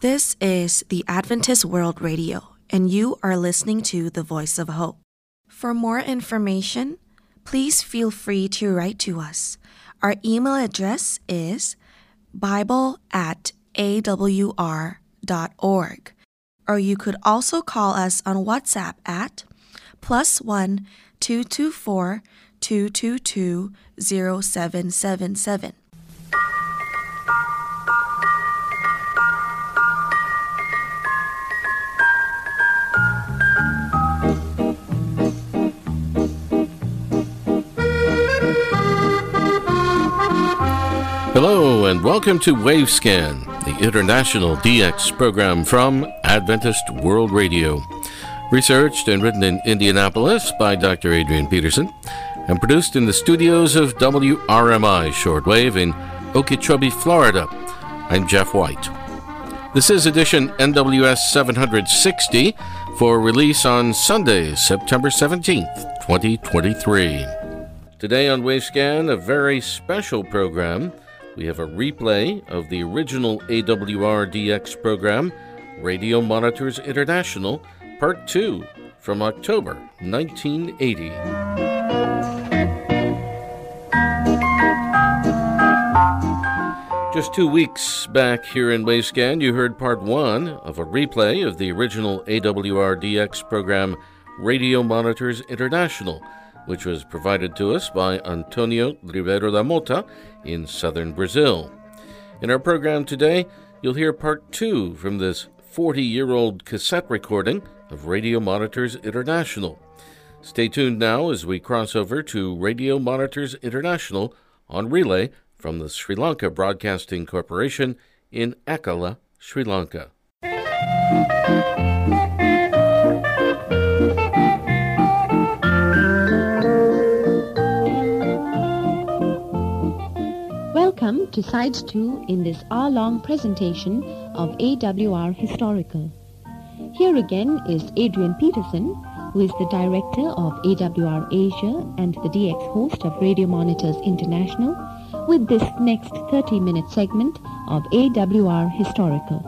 This is the Adventist World Radio, and you are listening to the Voice of Hope. For more information, please feel free to write to us. Our email address is bible at awr.org, or you could also call us on WhatsApp at plus one 224 222 0777. Hello, and welcome to Wavescan, the international DX program from Adventist World Radio. Researched and written in Indianapolis by Dr. Adrian Peterson, and produced in the studios of WRMI Shortwave in Okeechobee, Florida. I'm Jeff White. This is edition NWS 760 for release on Sunday, September 17th, 2023. Today on Wavescan, a very special program. We have a replay of the original AWRDX program, Radio Monitors International, Part 2, from October 1980. Just two weeks back here in Wavescan, you heard part one of a replay of the original AWRDX program, Radio Monitors International which was provided to us by Antonio Ribeiro da Mota in southern Brazil. In our program today, you'll hear part two from this 40 year old cassette recording of Radio Monitors International. Stay tuned now as we cross over to Radio Monitors International on relay from the Sri Lanka Broadcasting Corporation in Ekala, Sri Lanka. To Side 2 in this hour-long presentation of AWR Historical. Here again is Adrian Peterson, who is the director of AWR Asia and the DX host of Radio Monitors International, with this next 30-minute segment of AWR Historical.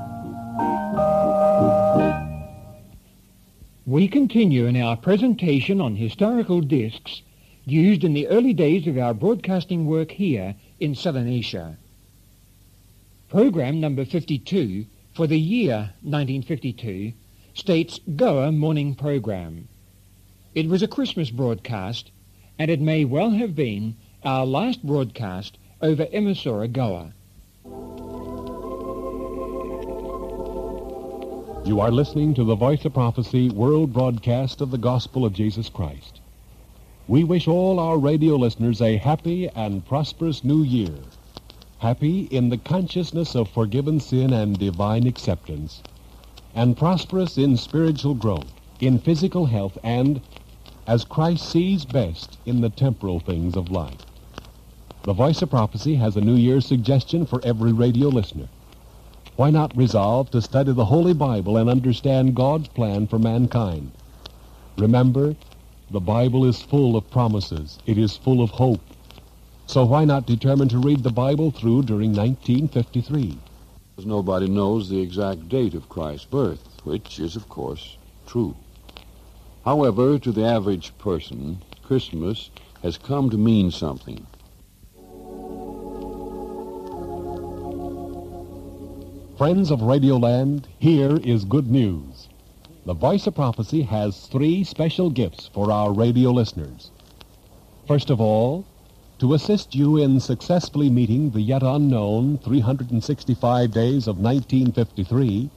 We continue in our presentation on historical discs used in the early days of our broadcasting work here in Southern Asia. Program number 52 for the year 1952 states Goa Morning Program. It was a Christmas broadcast, and it may well have been our last broadcast over Emisora, Goa. You are listening to the Voice of Prophecy world broadcast of the Gospel of Jesus Christ. We wish all our radio listeners a happy and prosperous new year. Happy in the consciousness of forgiven sin and divine acceptance. And prosperous in spiritual growth, in physical health, and, as Christ sees best, in the temporal things of life. The Voice of Prophecy has a New Year's suggestion for every radio listener. Why not resolve to study the Holy Bible and understand God's plan for mankind? Remember, the Bible is full of promises. It is full of hope. So why not determine to read the Bible through during 1953? Nobody knows the exact date of Christ's birth, which is, of course, true. However, to the average person, Christmas has come to mean something. Friends of Radioland, here is good news. The Voice of Prophecy has three special gifts for our radio listeners. First of all, to assist you in successfully meeting the yet unknown 365 days of 1953,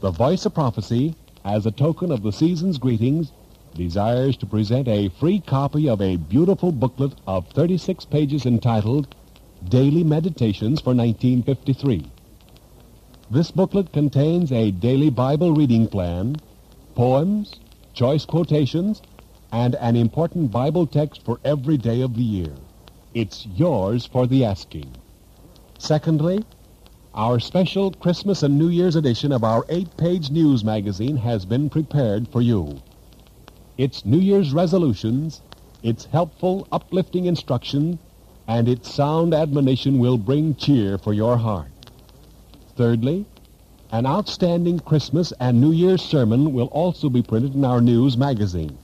the Voice of Prophecy, as a token of the season's greetings, desires to present a free copy of a beautiful booklet of 36 pages entitled Daily Meditations for 1953. This booklet contains a daily Bible reading plan, poems, choice quotations, and an important Bible text for every day of the year. It's yours for the asking. Secondly, our special Christmas and New Year's edition of our eight-page news magazine has been prepared for you. Its New Year's resolutions, its helpful, uplifting instruction, and its sound admonition will bring cheer for your heart. Thirdly, An outstanding Christmas and New Year's sermon will also be printed in our news magazine.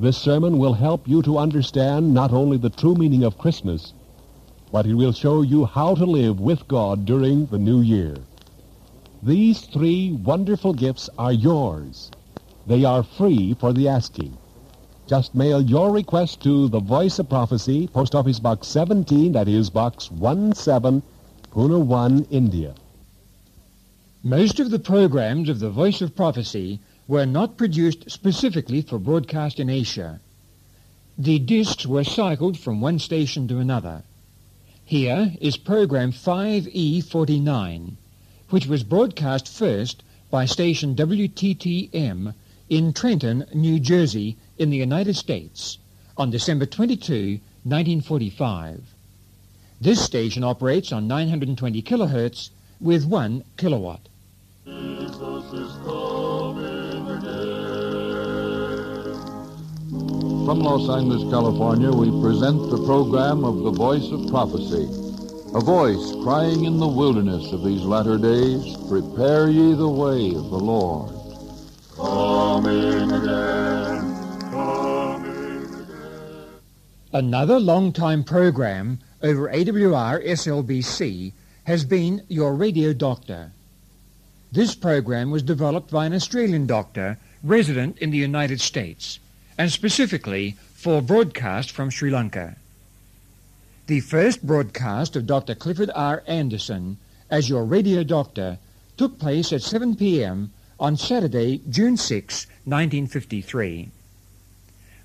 This sermon will help you to understand not only the true meaning of Christmas, but it will show you how to live with God during the new year. These three wonderful gifts are yours. They are free for the asking. Just mail your request to The Voice of Prophecy, Post Office Box 17, that is Box 17, Pune 1, India. Most of the programs of the Voice of Prophecy were not produced specifically for broadcast in Asia. The discs were cycled from one station to another. Here is program 5E49, which was broadcast first by station WTTM in Trenton, New Jersey, in the United States on December 22, 1945. This station operates on 920 kilohertz with 1 kilowatt. From Los Angeles, California, we present the program of the Voice of Prophecy. A voice crying in the wilderness of these latter days, Prepare ye the way of the Lord. Coming again, coming again. Another long-time program over AWR SLBC has been Your Radio Doctor. This program was developed by an Australian doctor resident in the United States and specifically for broadcast from Sri Lanka. The first broadcast of Dr. Clifford R. Anderson as your radio doctor took place at 7 p.m. on Saturday, June 6, 1953.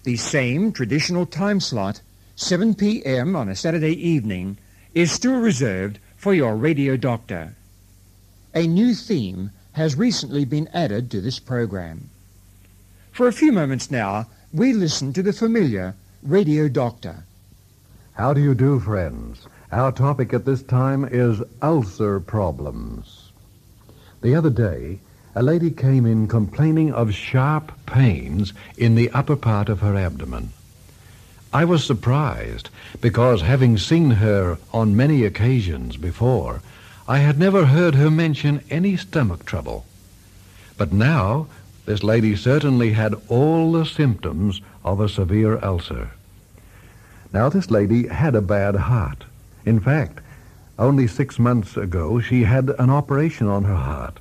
The same traditional time slot, 7 p.m. on a Saturday evening, is still reserved for your radio doctor. A new theme has recently been added to this program. For a few moments now, we listen to the familiar Radio Doctor. How do you do, friends? Our topic at this time is ulcer problems. The other day, a lady came in complaining of sharp pains in the upper part of her abdomen. I was surprised because, having seen her on many occasions before, I had never heard her mention any stomach trouble. But now this lady certainly had all the symptoms of a severe ulcer. Now, this lady had a bad heart. In fact, only six months ago she had an operation on her heart,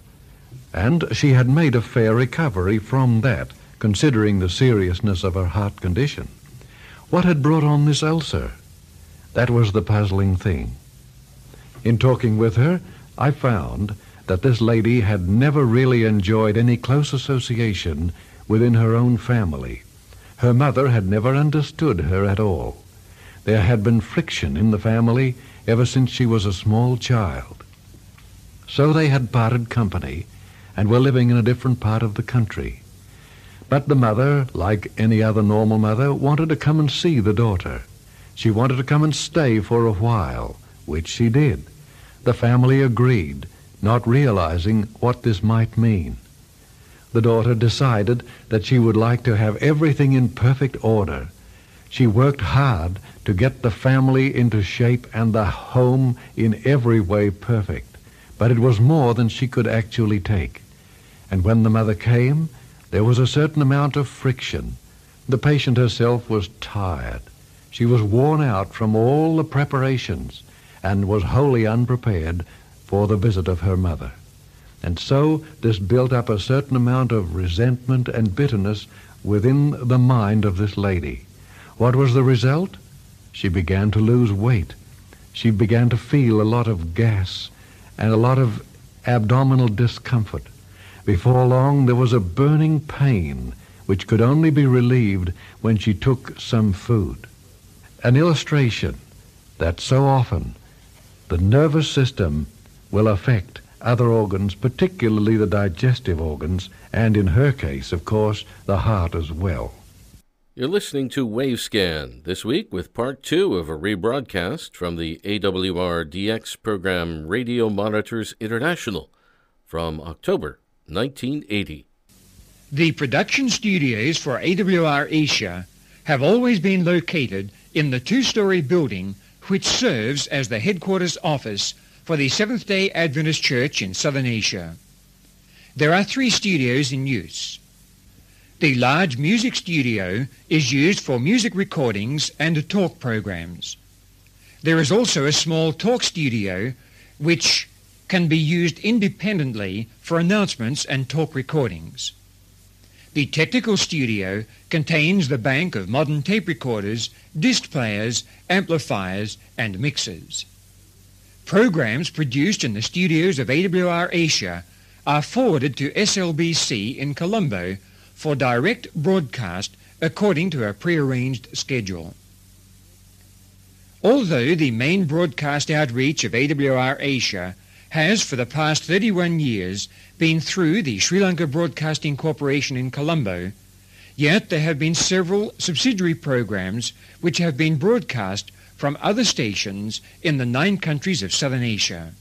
and she had made a fair recovery from that, considering the seriousness of her heart condition. What had brought on this ulcer? That was the puzzling thing. In talking with her, I found that this lady had never really enjoyed any close association within her own family. Her mother had never understood her at all. There had been friction in the family ever since she was a small child. So they had parted company and were living in a different part of the country. But the mother, like any other normal mother, wanted to come and see the daughter. She wanted to come and stay for a while, which she did. The family agreed, not realizing what this might mean. The daughter decided that she would like to have everything in perfect order. She worked hard to get the family into shape and the home in every way perfect. But it was more than she could actually take. And when the mother came, there was a certain amount of friction. The patient herself was tired. She was worn out from all the preparations and was wholly unprepared for the visit of her mother. And so this built up a certain amount of resentment and bitterness within the mind of this lady. What was the result? She began to lose weight. She began to feel a lot of gas and a lot of abdominal discomfort. Before long, there was a burning pain which could only be relieved when she took some food. An illustration that so often the nervous system will affect other organs, particularly the digestive organs, and in her case, of course, the heart as well. You're listening to Wavescan this week with part two of a rebroadcast from the AWR DX program Radio Monitors International from October 1980. The production studios for AWR Asia have always been located in the two-story building which serves as the headquarters office for the Seventh-day Adventist Church in Southern Asia. there are three studios in use. The large music studio is used for music recordings and talk programs. There is also a small talk studio which can be used independently for announcements and talk recordings. The technical studio contains the bank of modern tape recorders, disc players, amplifiers, and mixers. Programs produced in the studios of AWR Asia are forwarded to SLBC in Colombo for direct broadcast according to a prearranged schedule. Although the main broadcast outreach of AWR Asia has for the past 31 years been through the Sri Lanka Broadcasting Corporation in Colombo, yet there have been several subsidiary programs which have been broadcast from other stations in the nine countries of Southern Asia.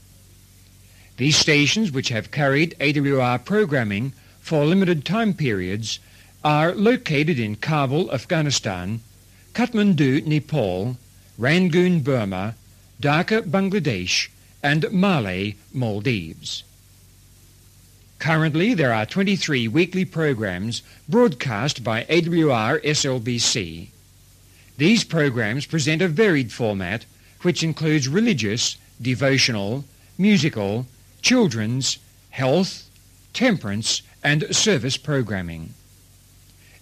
These stations, which have carried AWR programming for limited time periods are located in Kabul, Afghanistan, Kathmandu, Nepal, Rangoon, Burma, Dhaka, Bangladesh, and Male, Maldives. Currently, there are 23 weekly programs broadcast by AWR SLBC. These programs present a varied format which includes religious, devotional, musical, children's, health, temperance, and service programming.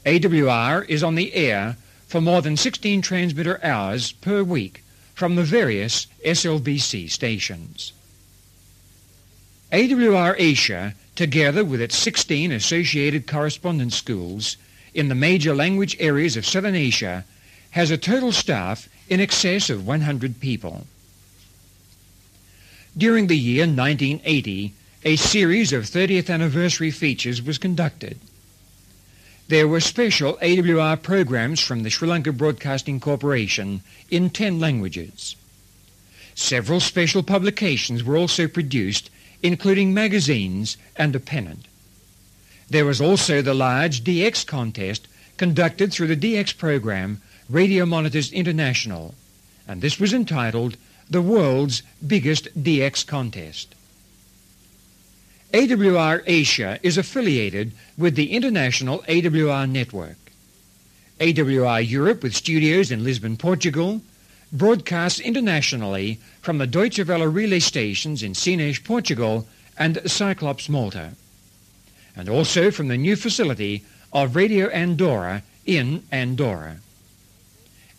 AWR is on the air for more than 16 transmitter hours per week from the various SLBC stations. AWR Asia, together with its 16 associated correspondence schools in the major language areas of Southern Asia, has a total staff in excess of 100 people. During the year 1980, a series of 30th anniversary features was conducted. There were special AWR programs from the Sri Lanka Broadcasting Corporation in 10 languages. Several special publications were also produced, including magazines and a pennant. There was also the large DX contest conducted through the DX program Radio Monitors International, and this was entitled The World's Biggest DX Contest. AWR Asia is affiliated with the International AWR Network. AWR Europe, with studios in Lisbon, Portugal, broadcasts internationally from the Deutsche Welle relay stations in Sines, Portugal, and Cyclops, Malta, and also from the new facility of Radio Andorra in Andorra.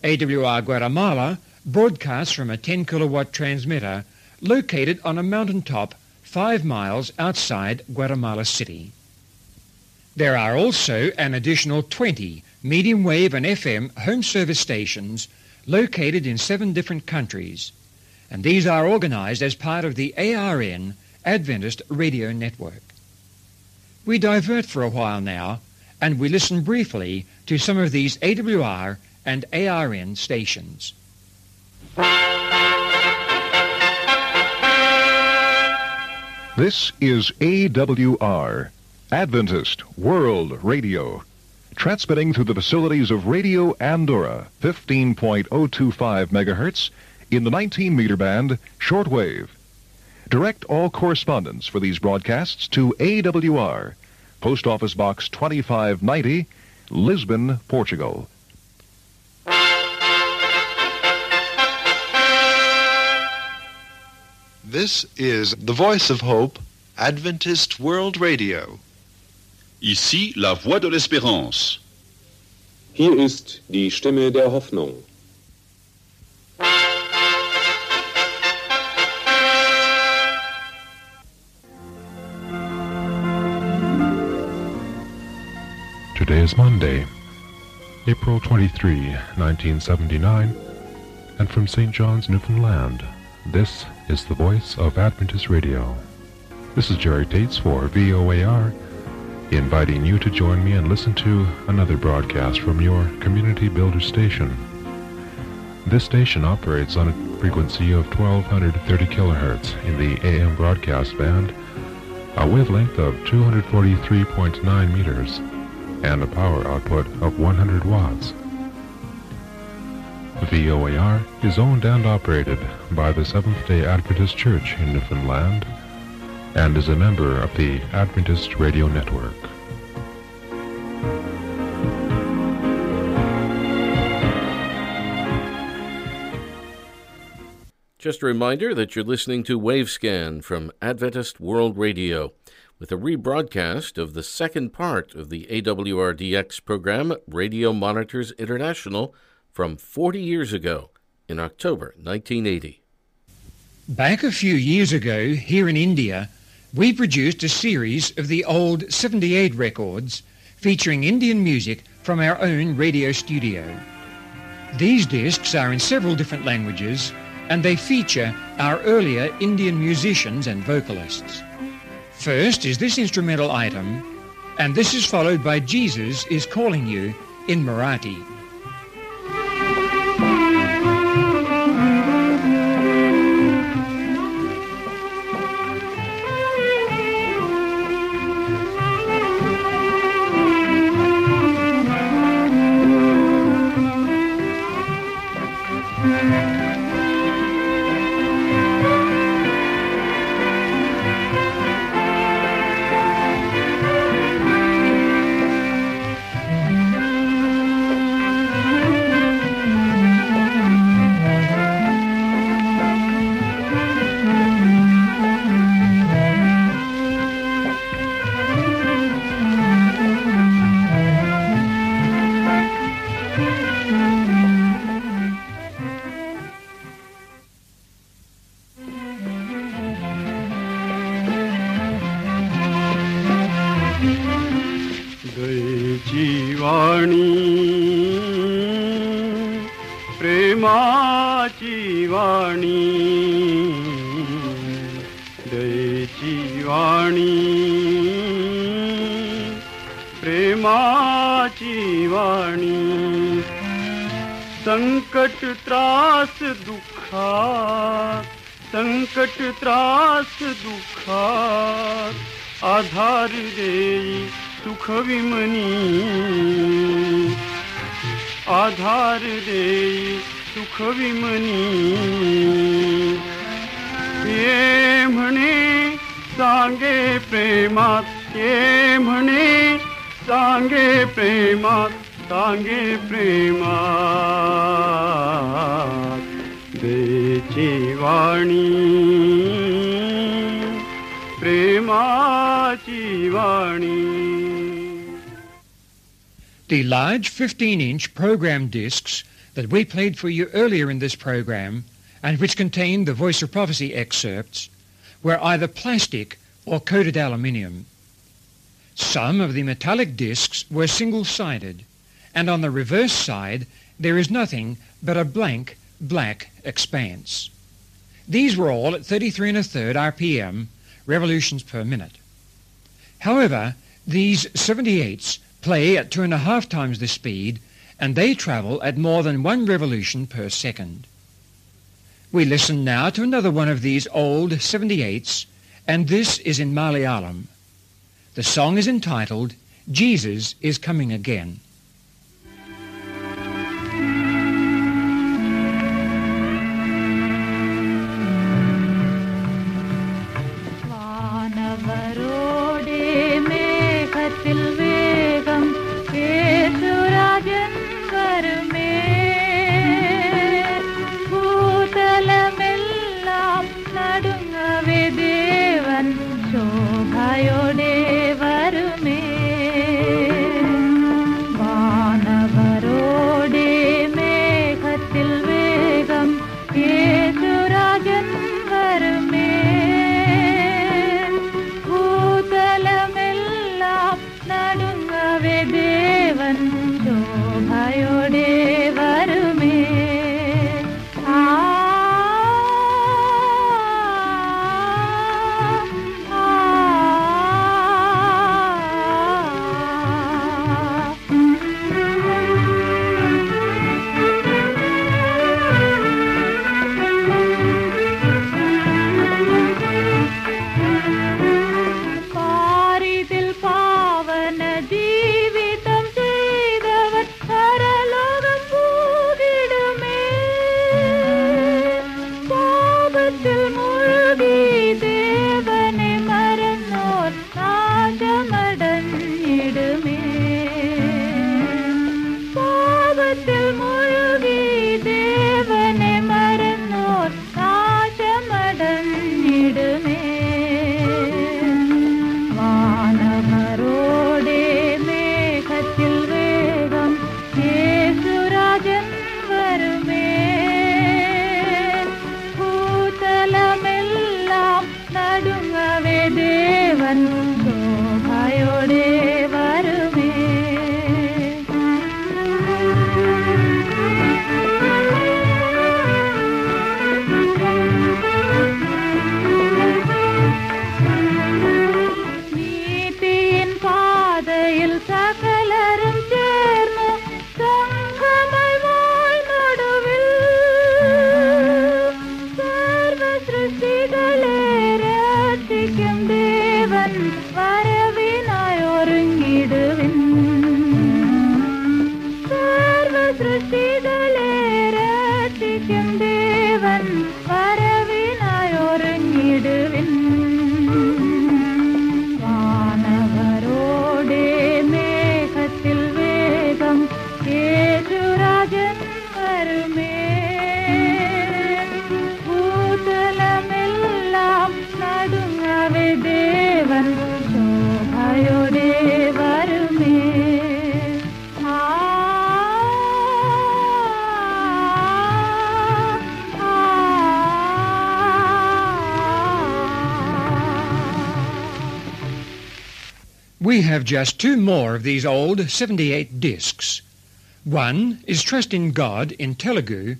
AWR Guatemala broadcasts from a 10 kilowatt transmitter located on a mountaintop five miles outside Guatemala City. There are also an additional 20 medium wave and FM home service stations located in seven different countries, and these are organized as part of the ARN Adventist Radio Network. We divert for a while now, and we listen briefly to some of these AWR and ARN stations. This is AWR, Adventist World Radio, transmitting through the facilities of Radio Andorra, 15.025 megahertz in the 19 meter band shortwave. Direct all correspondence for these broadcasts to AWR, Post Office Box 2590, Lisbon, Portugal. This is the Voice of Hope, Adventist World Radio. Ici la voix de l'espérance. Hier ist die Stimme der Hoffnung. Today is Monday, April 23, 1979, and from St. John's, Newfoundland, this is the voice of Adventist Radio. This is Jerry Tates for VOAR, inviting you to join me and listen to another broadcast from your community builder station. This station operates on a frequency of 1230 kilohertz in the AM broadcast band, a wavelength of 243.9 meters, and a power output of 100 watts. VOAR is owned and operated by the Seventh-day Adventist Church in Newfoundland and is a member of the Adventist Radio Network. Just a reminder that you're listening to Wavescan from Adventist World Radio with a rebroadcast of the second part of the AWRDX program Radio Monitors International from 40 years ago in October 1980. Back a few years ago, here in India, we produced a series of the old 78 records featuring Indian music from our own radio studio. These discs are in several different languages and they feature our earlier Indian musicians and vocalists. First is this instrumental item, and this is followed by Jesus is Calling You in Marathi. आधार देई सुख विमनी। आधार देई सुख विमनी। ये म्हणे सांगे प्रेमात, ये म्हणे सांगे प्रेमात सांगे प्रेमात। देची वाणी। प्रेमाची वाणी The large 15-inch program discs that we played for you earlier in this program and which contained the Voice of Prophecy excerpts were either plastic or coated aluminium. Some of the metallic discs were single-sided, and on the reverse side there is nothing but a blank black expanse. These were all at 33 and a third RPM, revolutions per minute. However, these 78s play at two and a half times the speed, and they travel at more than one revolution per second. We listen now to another one of these old 78s, and this is in Malayalam. The song is entitled Jesus is Coming Again. We have just two more of these old 78 discs. One is Trust in God in Telugu,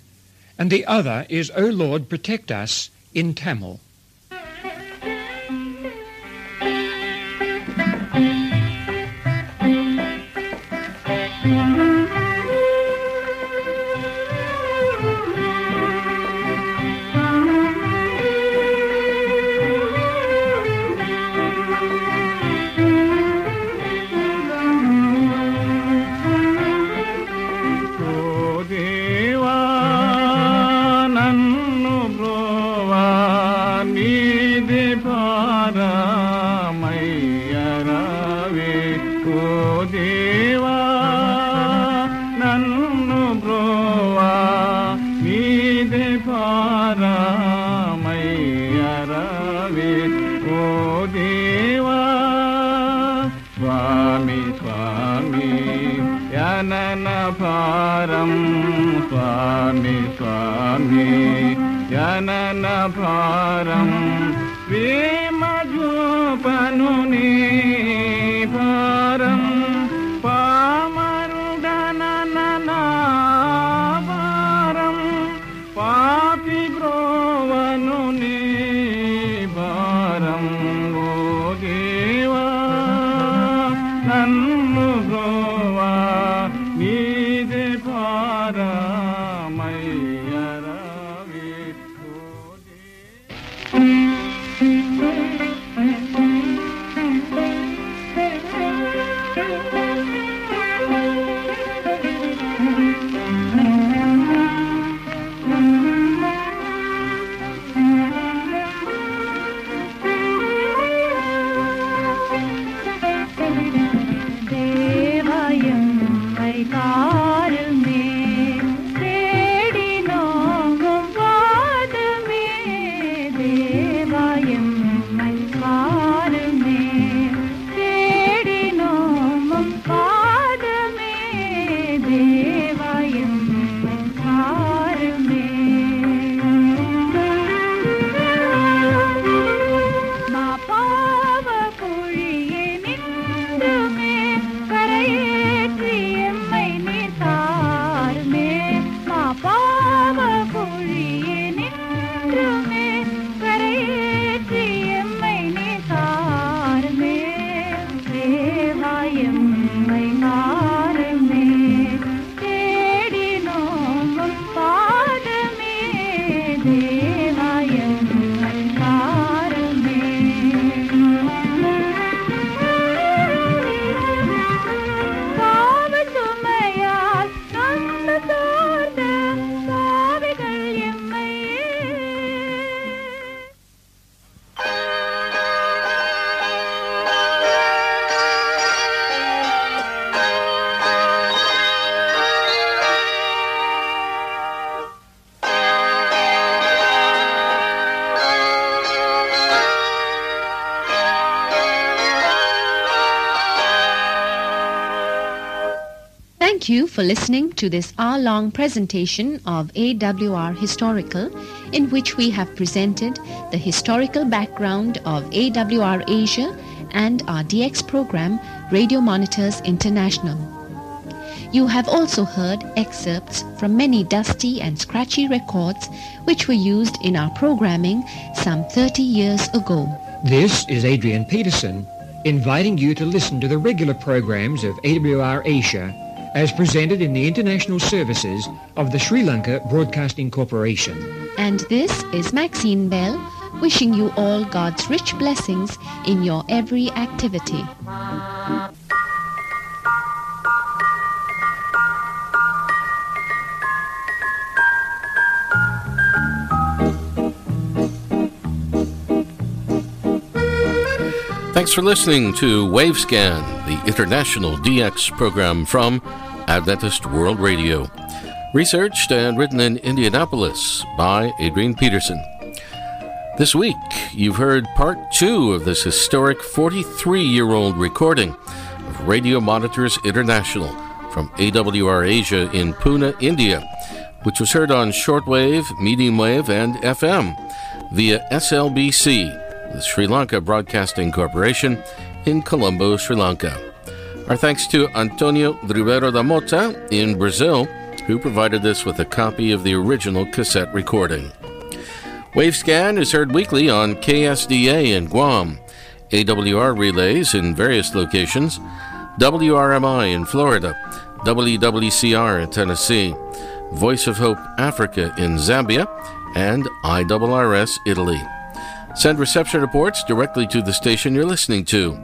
and the other is O Lord Protect Us in Tamil. जननभारं भारम् Swami Swami. जनन भारम् Thank you for listening to this hour long presentation of AWR Historical, in which we have presented the historical background of AWR Asia and our DX program, Radio Monitors International. You have also heard excerpts from many dusty and scratchy records which were used in our programming some 30 years ago. This is Adrian Peterson inviting you to listen to the regular programs of AWR Asia as presented in the international services of the Sri Lanka Broadcasting Corporation. And this is Maxine Bell wishing you all God's rich blessings in your every activity. Thanks for listening to Wavescan, the international DX program from Adventist World Radio. Researched and written in Indianapolis by Adrian Peterson. This week, you've heard part two of this historic 43 year old recording of Radio Monitors International from AWR Asia in Pune, India, which was heard on shortwave, medium wave, and FM via SLBC, the Sri Lanka Broadcasting Corporation, in Colombo, Sri Lanka. Our thanks to Antonio Rivero da Mota in Brazil, who provided us with a copy of the original cassette recording. Wavescan is heard weekly on KSDA in Guam, AWR relays in various locations, WRMI in Florida, WWCR in Tennessee, Voice of Hope Africa in Zambia, and IRRS Italy. Send reception reports directly to the station you're listening to.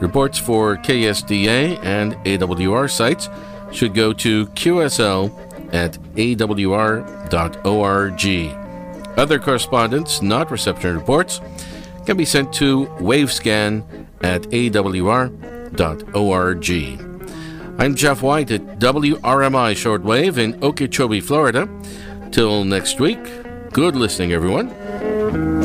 Reports for KSDA and AWR sites should go to qsl at awr.org. Other correspondence, not reception reports, can be sent to wavescan at awr.org. I'm Jeff White at WRMI Shortwave in Okeechobee, Florida. Till next week, good listening, everyone.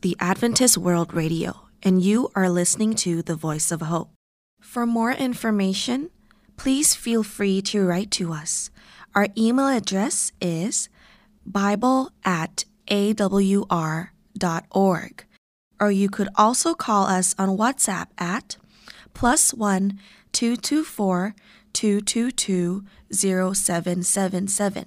The Adventist World Radio, and you are listening to the Voice of Hope. For more information, please feel free to write to us. Our email address is bible at awr.org, or you could also call us on WhatsApp at plus one two two four two two two zero seven seven seven.